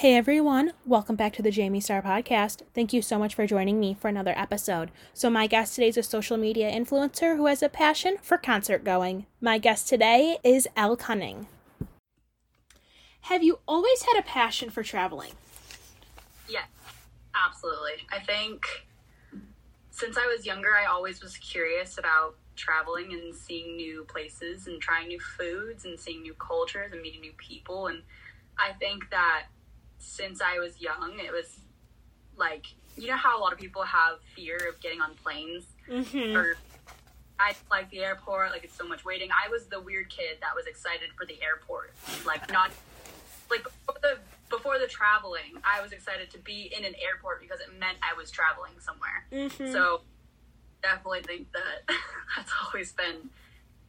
Hey everyone, welcome back to the Jayme Starr podcast. Thank you so much for joining me for another episode. So, my guest today is a social media influencer who has a passion for concert going. My guest today is Elle Cunning. Have you always had a passion for traveling? Yes, absolutely. I think since I was younger, I always was curious about traveling and seeing new places and trying new foods and seeing new cultures and meeting new people. And I think that since I was young, it was like you know how a lot of people have fear of getting on planes Mm-hmm. or I like the airport, like it's so much waiting. I was the weird kid that was excited for the airport, like not like before the before the traveling. I was excited to be in an airport because it meant I was traveling somewhere. Mm-hmm. So definitely think that that's always been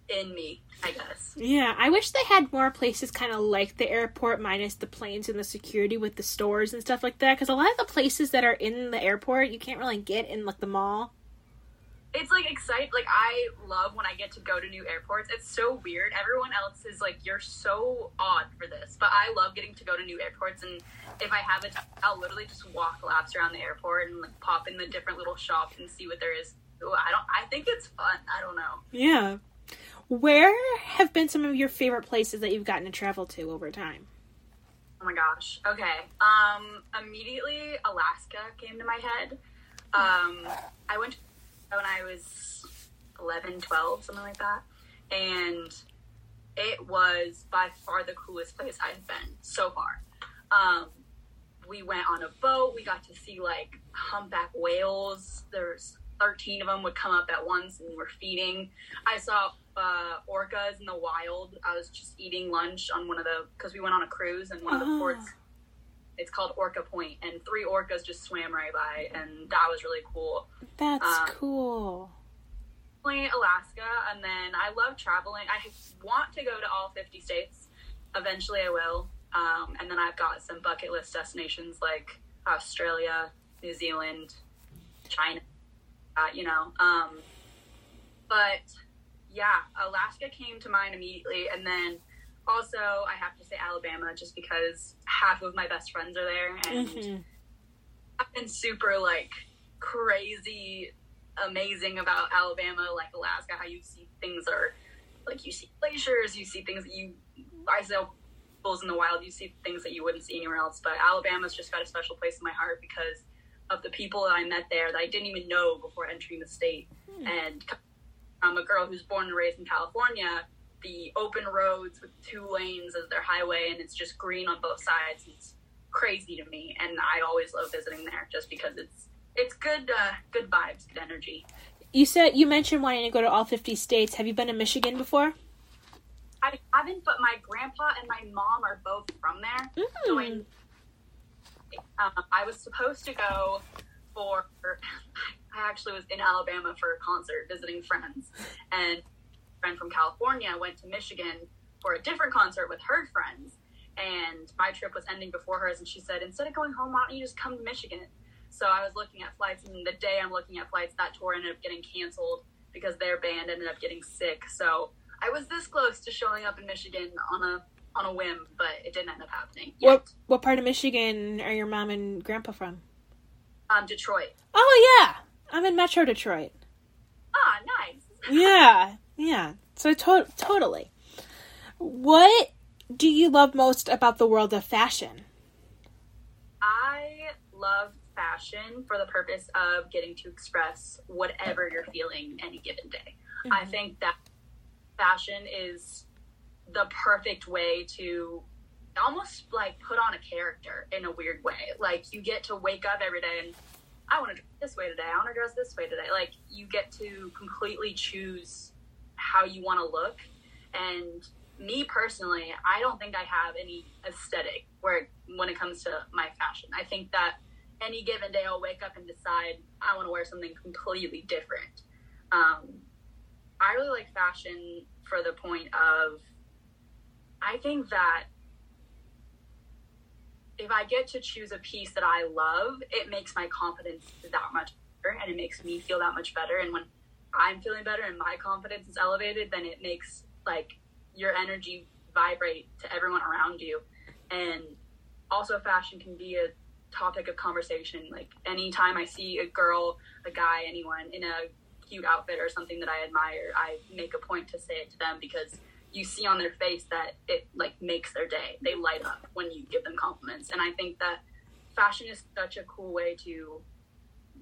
in me, I guess. yeah, I wish they had more places kind of like the airport, minus the planes and the security with the stores and stuff like that. Because a lot of the places that are in the airport, you can't really get in like the mall. It's like excite like I love when I get to go to new airports. It's so weird. Everyone else is like, You're so odd for this. But I love getting to go to new airports and if I have it I'll literally just walk laps around the airport and like pop in the different little shops and see what there is. Ooh, I don't I think it's fun. I don't know. Yeah. Where have been some of your favorite places that you've gotten to travel to over time? Oh my gosh. Okay. Um, immediately Alaska came to my head. Um, I went when I was 11, 12, something like that. And it was by far the coolest place I've been so far. Um, we went on a boat. We got to see like humpback whales. There's 13 of them would come up at once and we're feeding. I saw uh, orcas in the wild. I was just eating lunch on one of the because we went on a cruise and one of the ports. It's called Orca Point, and three orcas just swam right by, and that was really cool. That's Uh, cool. Alaska, and then I love traveling. I want to go to all 50 states. Eventually, I will. Um, and then I've got some bucket list destinations like Australia, New Zealand, China. Uh, you know, um, but yeah, Alaska came to mind immediately, and then also I have to say Alabama, just because half of my best friends are there, and Mhm. I've been super like crazy amazing about Alabama, like Alaska, how you see things are like you see glaciers, you see things that you I saw bulls in the wild, you see things that you wouldn't see anywhere else. But Alabama's just got a special place in my heart because of the people that I met there that I didn't even know before entering the state. And I'm a girl who's born and raised in California. The open roads with two lanes as their highway, and it's just green on both sides. It's crazy to me, and I always love visiting there just because it's it's good uh, good vibes, good energy. You said you mentioned wanting to go to all 50 states. Have you been to Michigan before? I haven't, but my grandpa and my mom are both from there. So I, Mm. Um, I was supposed to go for. I actually was in Alabama for a concert visiting friends, and a friend from California went to Michigan for a different concert with her friends. And my trip was ending before hers, and she said, instead of going home, why don't you just come to Michigan? So I was looking at flights, and the day I'm looking at flights, that tour ended up getting canceled because their band ended up getting sick. So I was this close to showing up in Michigan on a on a whim, but it didn't end up happening. Yet. What what part of Michigan are your mom and grandpa from? Um, Detroit. Oh yeah, I'm in Metro Detroit. Ah, nice. Yeah, yeah. So to- totally. What do you love most about the world of fashion? I love fashion for the purpose of getting to express whatever you're feeling any given day. I think that fashion is the perfect way to almost like put on a character in a weird way. Like you get to wake up every day and I want to dress this way today. I want to dress this way today. Like you get to completely choose how you want to look. And me personally, I don't think I have any aesthetic where when it comes to my fashion. I think that any given day I'll wake up and decide I want to wear something completely different. Um, I really like fashion for the point of I think that if I get to choose a piece that I love, it makes my confidence that much better and it makes me feel that much better. And when I'm feeling better and my confidence is elevated, then it makes like your energy vibrate to everyone around you. And also fashion can be a topic of conversation. Like anytime I see a girl, a guy, anyone in a cute outfit or something that I admire, I make a point to say it to them because you see on their face that it like makes their day. They light up when you give them compliments. And I think that fashion is such a cool way to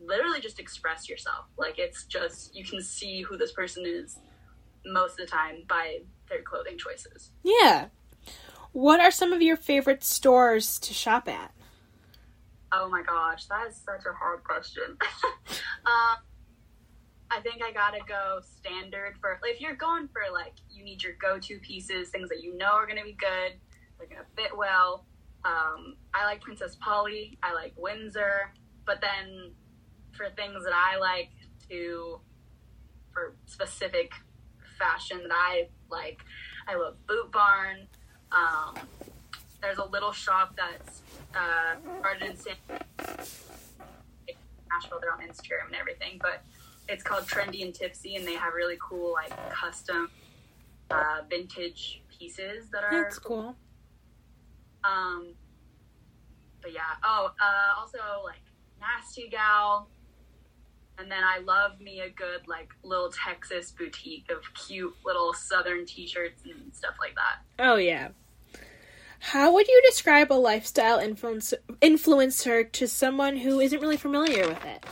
literally just express yourself. Like it's just you can see who this person is most of the time by their clothing choices. Yeah. What are some of your favorite stores to shop at? Oh my gosh, that is such a hard question. um, I think I gotta go standard for if you're going for like you need your go-to pieces, things that you know are gonna be good, they're gonna fit well. Um, I like Princess Polly. I like Windsor, but then for things that I like to for specific fashion that I like, I love Boot Barn. Um, there's a little shop that's uh, started in San Nashville. They're on Instagram and everything, but it's called Trendy and Tipsy, and they have really cool like custom uh, vintage pieces that are That's cool. Um, but yeah. Oh, uh, also like Nasty Gal. And then I love me a good like little Texas boutique of cute little southern t-shirts and stuff like that. Oh yeah. How would you describe a lifestyle influence- influencer to someone who isn't really familiar with it?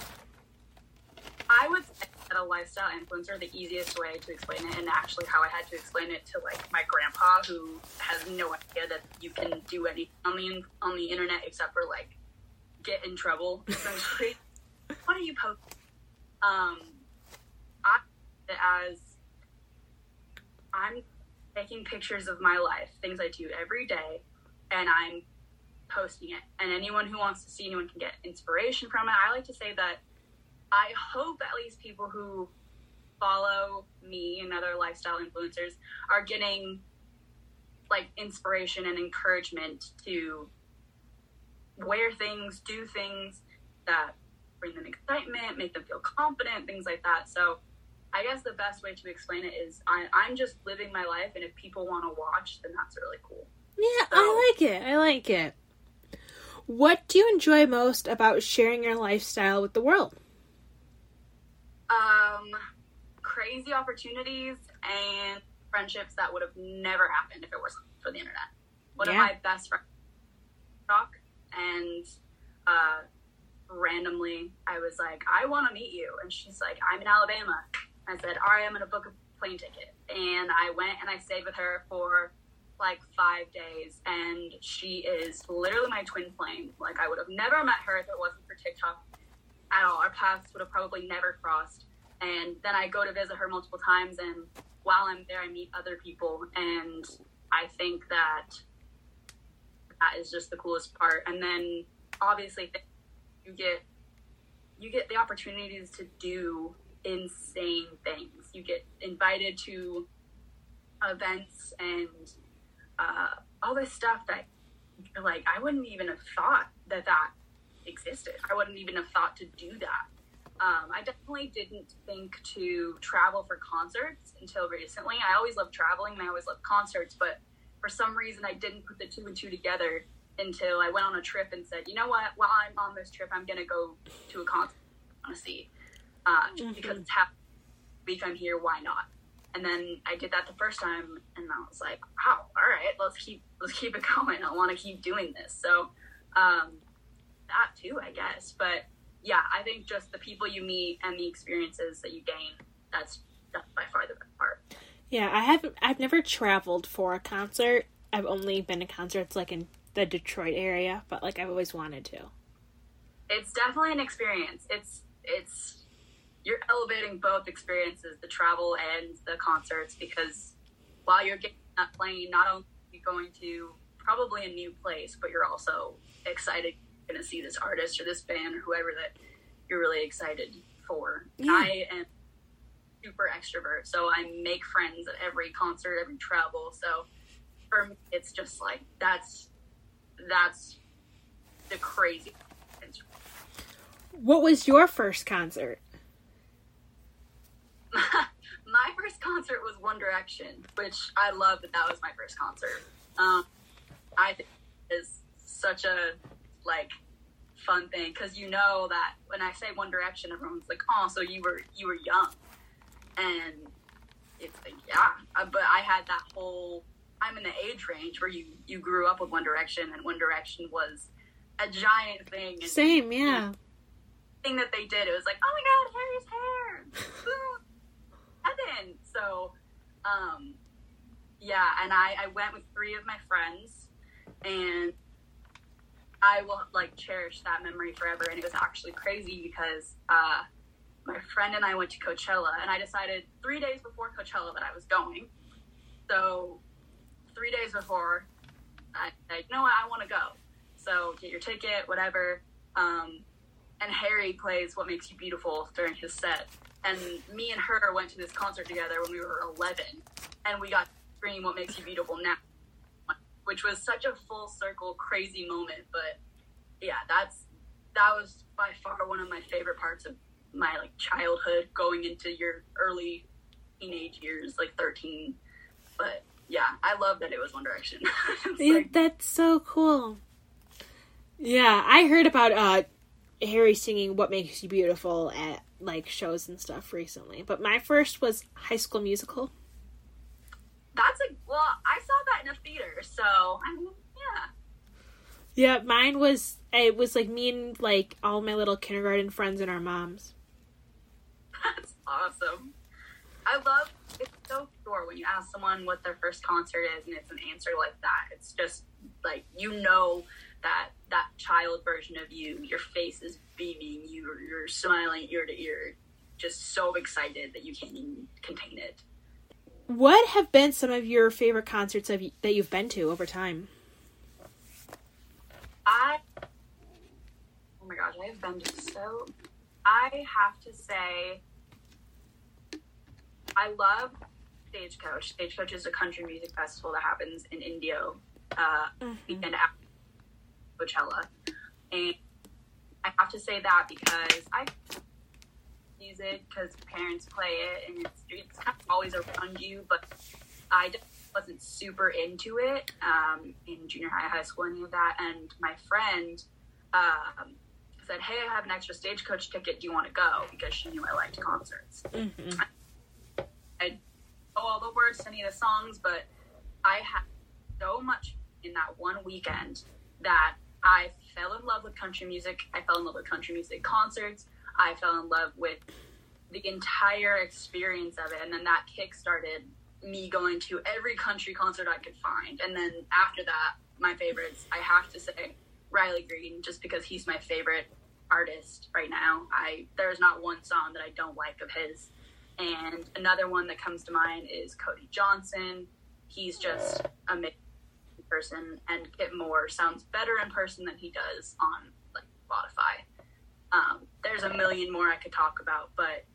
I would say that a lifestyle influencer, the easiest way to explain it, and actually how I had to explain it to like my grandpa, who has no idea that you can do anything on the on the internet except for like get in trouble. Essentially, what are you posting? Um, I as I'm taking pictures of my life, things I do every day, and I'm posting it. And anyone who wants to see, anyone can get inspiration from it. I like to say that I hope at least people who follow me and other lifestyle influencers are getting like inspiration and encouragement to wear things, do things that bring them excitement, make them feel confident, things like that. So I guess the best way to explain it is I, I'm just living my life, and if people want to watch, then that's really cool. Yeah, so, I like it. I like it. What do you enjoy most about sharing your lifestyle with the world? Um, crazy opportunities and friendships that would have never happened if it wasn't for the internet. One yeah. of my best friends talk and uh, randomly I was like, I want to meet you, and she's like, I'm in Alabama. I said, all right, I'm going to book a plane ticket, and I went and I stayed with her for like five days, and she is literally my twin flame. Like I would have never met her if it wasn't for TikTok at all. Our paths would have probably never crossed. And then I go to visit her multiple times, and while I'm there, I meet other people, and I think that that is just the coolest part. And then obviously, you get you get the opportunities to do insane things. You get invited to events and uh, all this stuff that like I wouldn't even have thought that that existed. I wouldn't even have thought to do that. Um, I definitely didn't think to travel for concerts until recently. I always loved traveling and I always loved concerts, but for some reason I didn't put the two and two together until I went on a trip and said, you know what, while I'm on this trip, I'm going to go to a concert I want to see. Uh, mm-hmm. Because it's half week I'm here, why not? And then I did that the first time, and I was like, wow, all right, let's keep let's keep it going. I want to keep doing this. So um, that too, I guess. But yeah, I think just the people you meet and the experiences that you gain, that's that's by far the best part. Yeah, I haven't. I've never traveled for a concert. I've only been to concerts like in the Detroit area, but like I've always wanted to. It's definitely an experience. It's it's you're elevating both experiences, the travel and the concerts, because while you're getting that plane, not only are you going to probably a new place, but you're also excited going to see this artist or this band or whoever that you're really excited for. Yeah. I am super extrovert, so I make friends at every concert, every travel. So for me, it's just like that's that's the crazy. What was your first concert? my first concert was One Direction, which I love that that was my first concert. Um, I think is such a like fun thing because you know that when I say One Direction, everyone's like, "Oh, so you were you were young," and it's like, yeah, uh, but I had that whole. I'm in the age range where you you grew up with One Direction, and One Direction was a giant thing. And, Same, yeah. Thing that they did, it was like, oh my god, Harry's hair, heaven. So, um, yeah, and I I went with three of my friends, and I will like cherish that memory forever. And it was actually crazy because uh, my friend and I went to Coachella, and I decided three days before Coachella that I was going. So three days before, I like, you know what, I want to go. So get your ticket, whatever. Um, and Harry plays "What Makes You Beautiful" during his set, and me and her went to this concert together when we were 11, and we got to scream "What Makes You Beautiful" now which was such a full circle crazy moment. But yeah, that's that was by far one of my favorite parts of my like childhood, going into your early teenage years, like thirteen. But yeah, I love that it was One Direction. yeah, like, that's so cool. Yeah, I heard about uh Harry singing "What Makes You Beautiful" at like shows and stuff recently, but my first was High School Musical. That's a well, I saw that in a theater, so I mean, yeah. Yeah, mine was it was like me and like all my little kindergarten friends and our moms. That's awesome. I love it's so pure when you ask someone what their first concert is and it's an answer like that. It's just like you know that that child version of you, your face is beaming, you you're smiling ear to ear, just so excited that you can't even contain it. What have been some of your favorite concerts of, that you've been to over time? I oh my gosh, I have been to so. I have to say, I love Stagecoach. Stagecoach is a country music festival that happens in Indio, uh, mm-hmm. weekend after Coachella, and I have to say that because I music because parents play it and it's, it's kind of always around you, but I wasn't super into it um, in junior high, high school, any of that. And my friend um, said, Hey, I have an extra stagecoach ticket. Do you want to go? Because she knew I liked concerts. Mm-hmm. I know all the words to any of the songs, but I had so much in that one weekend that I fell in love with country music. I fell in love with country music concerts. I fell in love with the entire experience of it. And then that kick started me going to every country concert I could find. And then after that, my favorites, I have to say Riley Green, just because he's my favorite artist right now. I there's not one song that I don't like of his. And another one that comes to mind is Cody Johnson. He's just a person, and Kip Moore sounds better in person than he does on like Spotify. Um, there's a million more I could talk about, but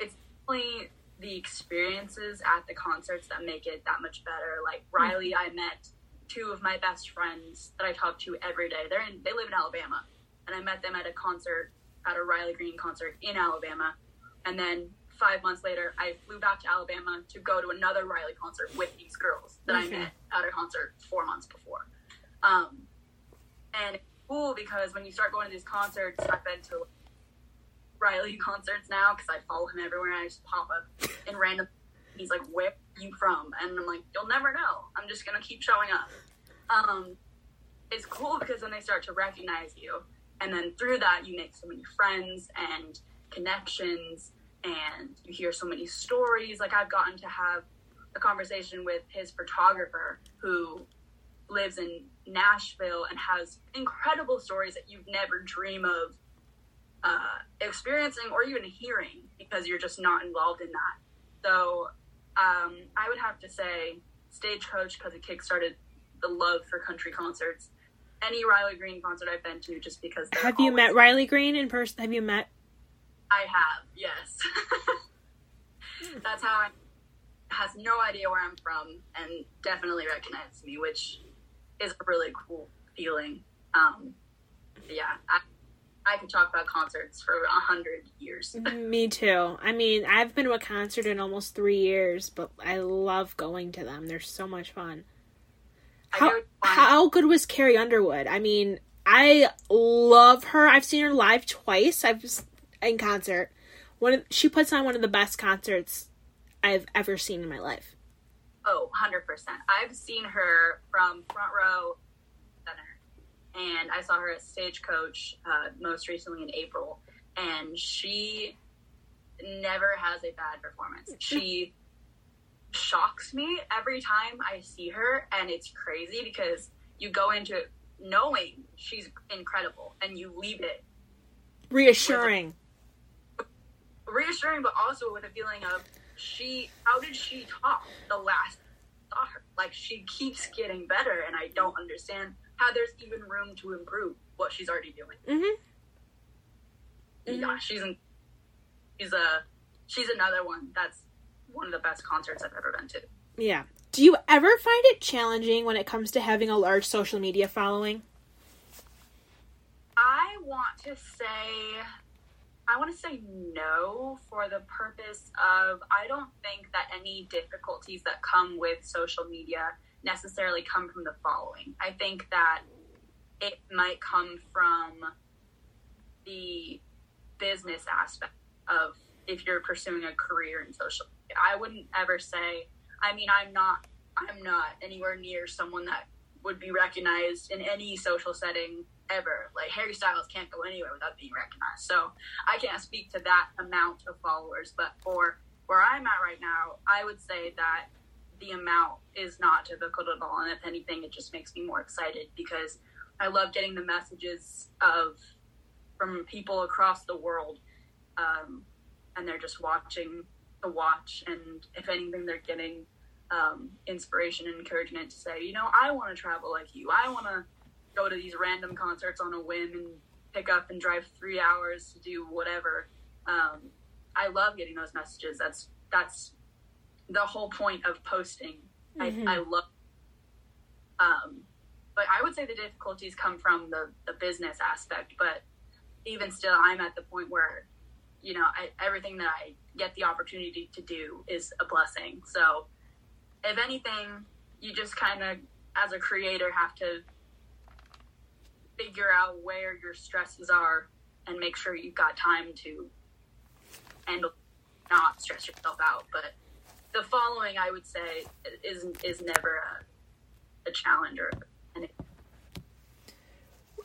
it's definitely the experiences at the concerts that make it that much better. Like Riley, I met two of my best friends that I talk to every day. They're in, they live in Alabama, and I met them at a concert, at a Riley Green concert in Alabama, and then five months later, I flew back to Alabama to go to another Riley concert with these girls that mm-hmm. I met at a concert four months before. Um, and cool because when you start going to these concerts, I've been to Riley concerts now because I follow him everywhere. I just pop up in random. He's like, "Where are you from?" And I'm like, "You'll never know. I'm just gonna keep showing up." Um, it's cool because then they start to recognize you, and then through that, you make so many friends and connections, and you hear so many stories. Like I've gotten to have a conversation with his photographer who lives in Nashville and has incredible stories that you'd never dream of uh, experiencing or even hearing because you're just not involved in that. So um, I would have to say Stagecoach because it kickstarted the love for country concerts. Any Riley Green concert I've been to, just because. Have you met Riley Green in person? Have you met? I have, yes. That's how I has no idea where I'm from and definitely recognizes me, which is a really cool feeling. Um, yeah, I, I could talk about concerts for a hundred years. Me too. I mean, I've been to a concert in almost three years, but I love going to them. They're so much fun. How, how good was Carrie Underwood? I mean, I love her. I've seen her live twice. I've in concert. One of, she puts on one of the best concerts I've ever seen in my life. Oh, 100%. I've seen her from front row center, and I saw her at Stagecoach uh, most recently in April, and she never has a bad performance. She shocks me every time I see her, and it's crazy because you go into it knowing she's incredible, and you leave it reassuring, a, reassuring, but also with a feeling of she. How did she talk the last? Saw her like she keeps getting better, and I don't understand how there's even room to improve what she's already doing. Mm-hmm. Yeah, she's in, she's a she's another one that's one of the best concerts I've ever been to. Yeah. Do you ever find it challenging when it comes to having a large social media following? I want to say I want to say no for the purpose of I don't think that any difficulties that come with social media necessarily come from the following. I think that it might come from the business aspect of if you're pursuing a career in social media. I wouldn't ever say I mean I'm not I'm not anywhere near someone that would be recognized in any social setting ever. Like Harry Styles can't go anywhere without being recognized. So I can't speak to that amount of followers, but for where I'm at right now, I would say that the amount is not difficult at all. And if anything, it just makes me more excited because I love getting the messages of from people across the world. Um, and they're just watching the watch. And if anything, they're getting um, inspiration and encouragement to say, you know, I want to travel like you. I want to go to these random concerts on a whim and pick up and drive three hours to do whatever. Um, I love getting those messages. That's that's the whole point of posting. Mm-hmm. I, I love. Um, but I would say the difficulties come from the the business aspect. But even still, I'm at the point where, you know, I, everything that I get the opportunity to do is a blessing. So, if anything, you just kind of, as a creator, have to figure out where your stresses are and make sure you've got time to handle not stress yourself out but the following i would say is is never a, a challenge or anything.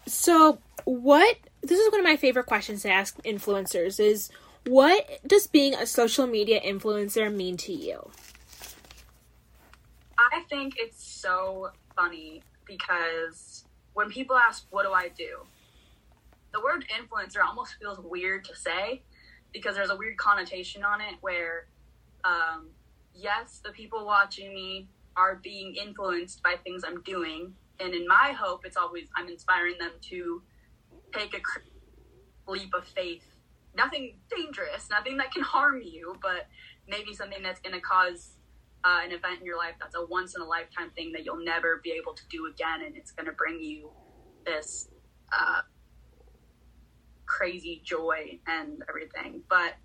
so what this is one of my favorite questions to ask influencers is what does being a social media influencer mean to you i think it's so funny because when people ask, what do I do? The word influencer almost feels weird to say because there's a weird connotation on it where, um, yes, the people watching me are being influenced by things I'm doing. And in my hope, it's always I'm inspiring them to take a leap of faith. Nothing dangerous, nothing that can harm you, but maybe something that's going to cause uh, an event in your life that's a once in a lifetime thing that you'll never be able to do again, and it's going to bring you this uh, crazy joy and everything. But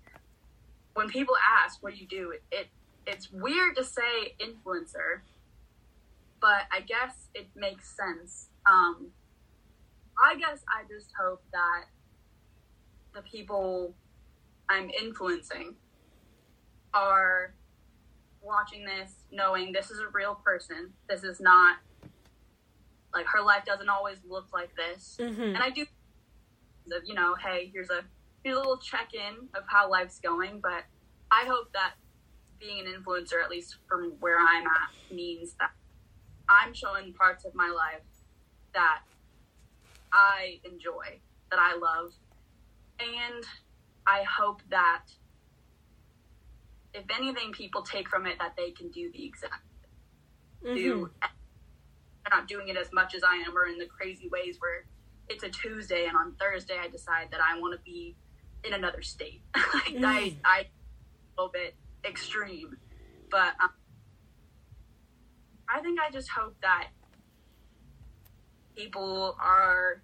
when people ask, "What do you do?" It, it it's weird to say influencer, but I guess it makes sense. Um, I guess I just hope that the people I'm influencing are watching this knowing this is a real person. This is not like her life doesn't always look like this. Mm-hmm. And I do, you know, hey, here's a here's a little check in of how life's going. But I hope that being an influencer, at least from where I'm at, means that I'm showing parts of my life that I enjoy, that I love, and I hope that if anything, people take from it that they can do the exact mm-hmm. do. They're not doing it as much as I am, or in the crazy ways where it's a Tuesday and on Thursday I decide that I want to be in another state. like mm. I, I, a little bit extreme, but um, I think I just hope that people are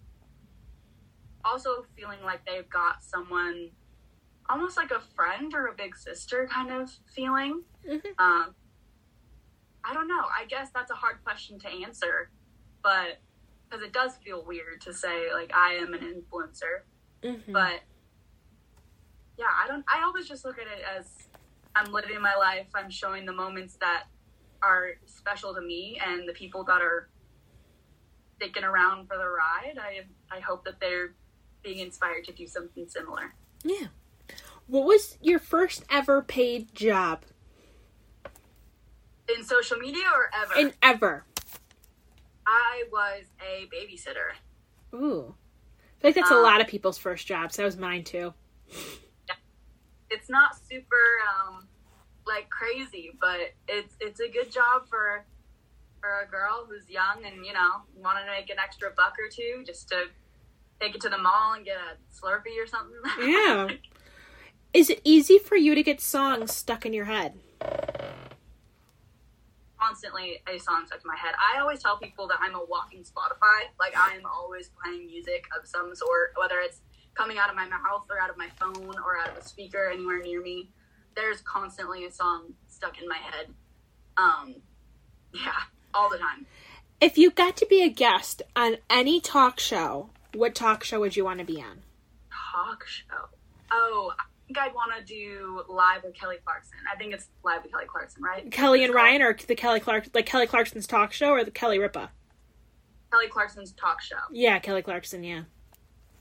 also feeling like they've got someone almost like a friend or a big sister kind of feeling. Mm-hmm. Um, I don't know. I guess that's a hard question to answer but because it does feel weird to say like I am an influencer, Mm-hmm. but yeah, I don't. I always just look at it as I'm living my life. I'm showing the moments that are special to me and the people that are sticking around for the ride. I I hope that they're being inspired to do something similar. yeah. What was your first ever paid job? In social media or ever, In ever. I was a babysitter. Ooh. I feel like that's a Um, lot of people's first jobs. That was mine too. It's not super um, like crazy, but it's it's a good job for for a girl who's young and you know wanting to make an extra buck or two just to take it to the mall and get a Slurpee or something. Yeah. Is it easy for you to get songs stuck in your head? Constantly a song stuck in my head. I always tell people that I'm a walking Spotify. Like I am always playing music of some sort, whether it's coming out of my mouth or out of my phone or out of a speaker anywhere near me. There's constantly a song stuck in my head. Um, yeah, all the time. If you got to be a guest on any talk show, what talk show would you want to be on? talk show. Oh, I think I'd want to do live with Kelly Clarkson. I think it's live with Kelly Clarkson, right? Kelly and Ryan or the Kelly Clark like Kelly Clarkson's talk show or the Kelly Ripa? Kelly Clarkson's talk show. Yeah, Kelly Clarkson, yeah.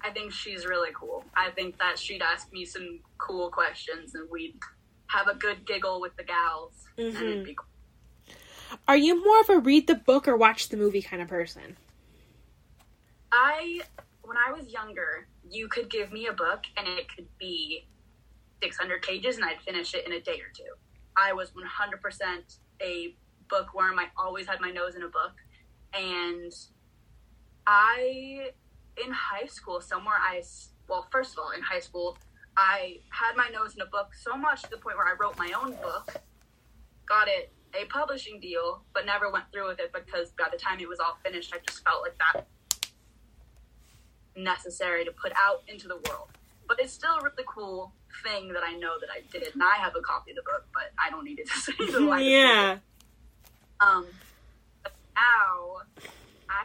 I think she's really cool. I think that she'd ask me some cool questions and we'd have a good giggle with the gals. Mm-hmm. it'd be cool. Are you more of a read the book or watch the movie kind of person? I, when I was younger, you could give me a book and it could be 600 pages and I'd finish it in a day or two. I was 100% a bookworm. I always had my nose in a book. And I, in high school, somewhere I, well, first of all, in high school, I had my nose in a book so much to the point where I wrote my own book, got it a publishing deal, but never went through with it because by the time it was all finished, I just felt like that necessary to put out into the world. But it's still really cool thing that I know that I did, and I have a copy of the book, but I don't need it to see the light. yeah. Um, now, I,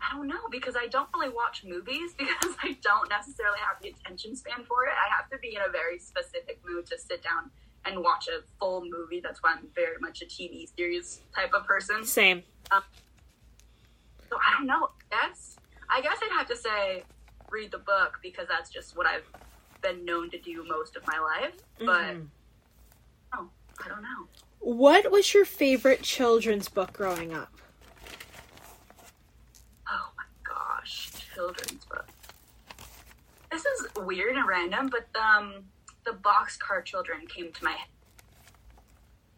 I don't know because I don't really watch movies because I don't necessarily have the attention span for it. I have to be in a very specific mood to sit down and watch a full movie. That's why I'm very much a TV series type of person. Same. So I don't know. Yes, I guess I'd have to say read the book because that's just what I've been known to do most of my life. But Mhm. oh, I don't know. What was your favorite children's book growing up? Oh my gosh, children's book. This is weird and random, but um, the Boxcar Children came to my head.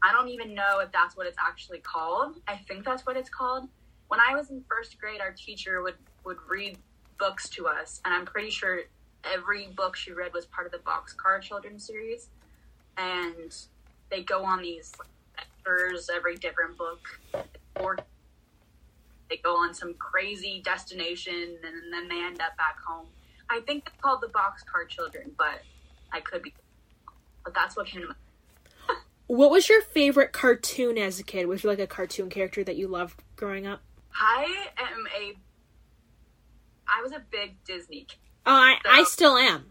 I don't even know if that's what it's actually called. I think that's what it's called. When I was in first grade, our teacher would would read books to us, and I'm pretty sure every book she read was part of the Boxcar Children series. And they go on these adventures every different book, or they go on some crazy destination and then they end up back home. I think it's called the Boxcar Children, but I could be. But that's what came to mind. What was your favorite cartoon as a kid? Was there like a cartoon character that you loved growing up? I am a. I was a big Disney. kid. Oh, I, I still am.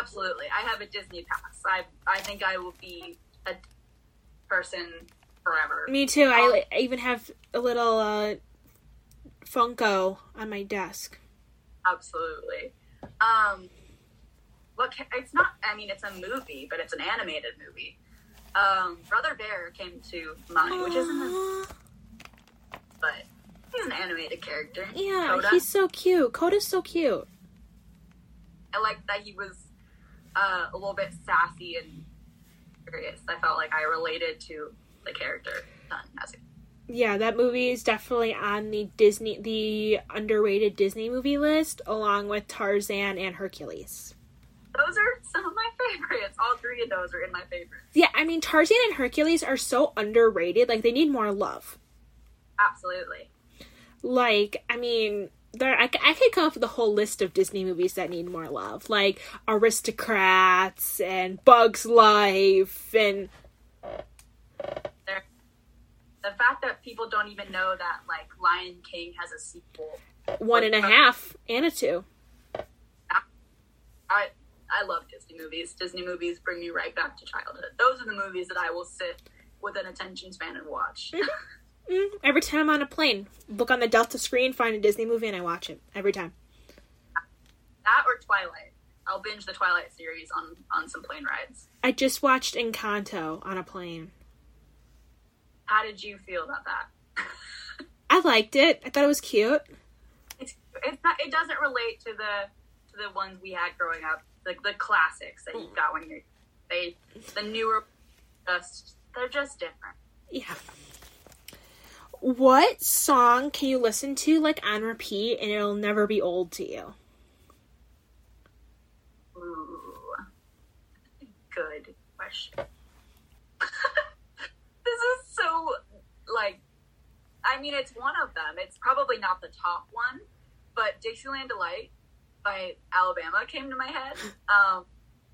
Absolutely, I have a Disney pass. I I think I will be a person forever. Me too. I, I even have a little uh, Funko on my desk. Absolutely. Um, what ca- it's not. I mean, it's a movie, but it's an animated movie. Um, Brother Bear came to mind, which isn't, a, but he's an animated character. yeah, Koda. he's so cute. Koda's so cute. I liked that he was uh, a little bit sassy and curious. I felt like I related to the character as a Yeah, that movie is definitely on the Disney, the underrated Disney movie list, along with Tarzan and Hercules. Those are some of my favorites. All three of those are in my favorites. Yeah, I mean Tarzan and Hercules are so underrated. Like they need more love. Absolutely. Like, I mean, there I, I could come up with a whole list of Disney movies that need more love, like Aristocrats and Bugs Life and the fact that people don't even know that like Lion King has a sequel. One and a half and a two. I I love Disney movies. Disney movies bring me right back to childhood. Those are the movies that I will sit with an attention span and watch. Mm, every time I'm on a plane, look on the Delta screen, find a Disney movie, and I watch it every time. that or Twilight. I'll binge the Twilight series on on some plane rides. I just watched Encanto on a plane. How did you feel about that? I liked it. I thought it was cute. it's it's not it doesn't relate to the to the ones we had growing up, like the classics that you got when you're they the newer just they're just different. Yeah. What song can you listen to like on repeat and it'll never be old to you? Ooh. Good question. this is so like I mean it's one of them. It's probably not the top one, but Dixieland Delight by Alabama came to my head. Um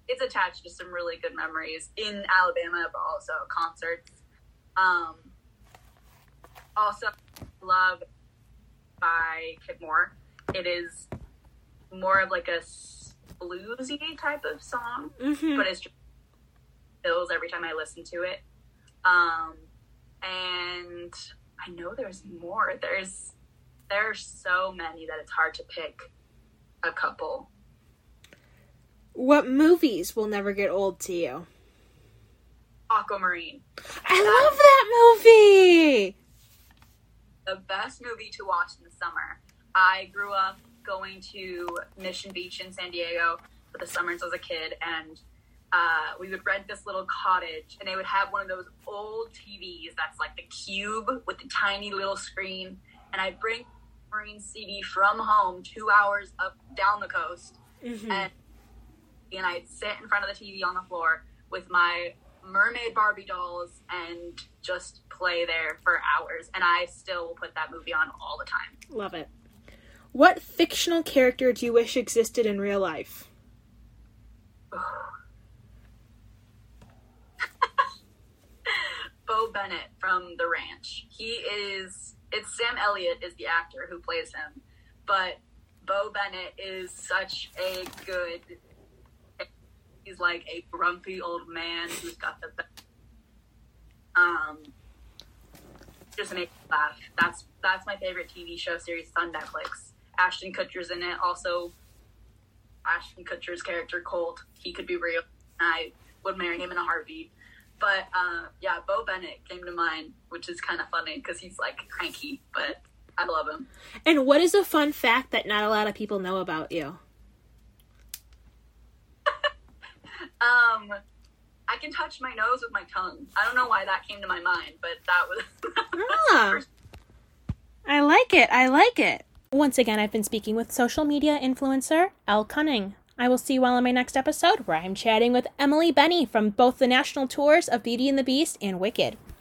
it's attached to some really good memories in Alabama but also concerts. Um also love by Kip Moore. It is more of like a bluesy type of song, Mm-hmm. but it's just feels every time I listen to it. Um, and I know there's more. There's there's so many that it's hard to pick a couple. What movies will never get old to you? Aquamarine, I love that movie. The best movie to watch in the summer. I grew up going to Mission Beach in San Diego for the summers as a kid, and uh, we would rent this little cottage, and they would have one of those old TVs that's like the cube with the tiny little screen. And I'd bring Marine CD from home two hours up down the coast, Mm-hmm. and and I'd sit in front of the TV on the floor with my mermaid Barbie dolls and just play there for hours. And I still will put that movie on all the time. Love it. What fictional character do you wish existed in real life? Beau Bennett from The Ranch. He is. It's Sam Elliott is the actor who plays him, but Beau Bennett is such a good. He's like a grumpy old man who's got the. best- Um, just make laugh. That's that's my favorite TV show series on Netflix. Ashton Kutcher's in it. Also, Ashton Kutcher's character Colt. He could be real. I would marry him in a heartbeat. But uh, yeah, Beau Bennett came to mind, which is kind of funny because he's like cranky, but I love him. And what is a fun fact that not a lot of people know about you? Um, I can touch my nose with my tongue. I don't know why that came to my mind, but that was. Ah. I like it. I like it. Once again, I've been speaking with social media influencer Elle Cunning. I will see you all in my next episode where I'm chatting with Emily Benny from both the national tours of Beauty and the Beast and Wicked.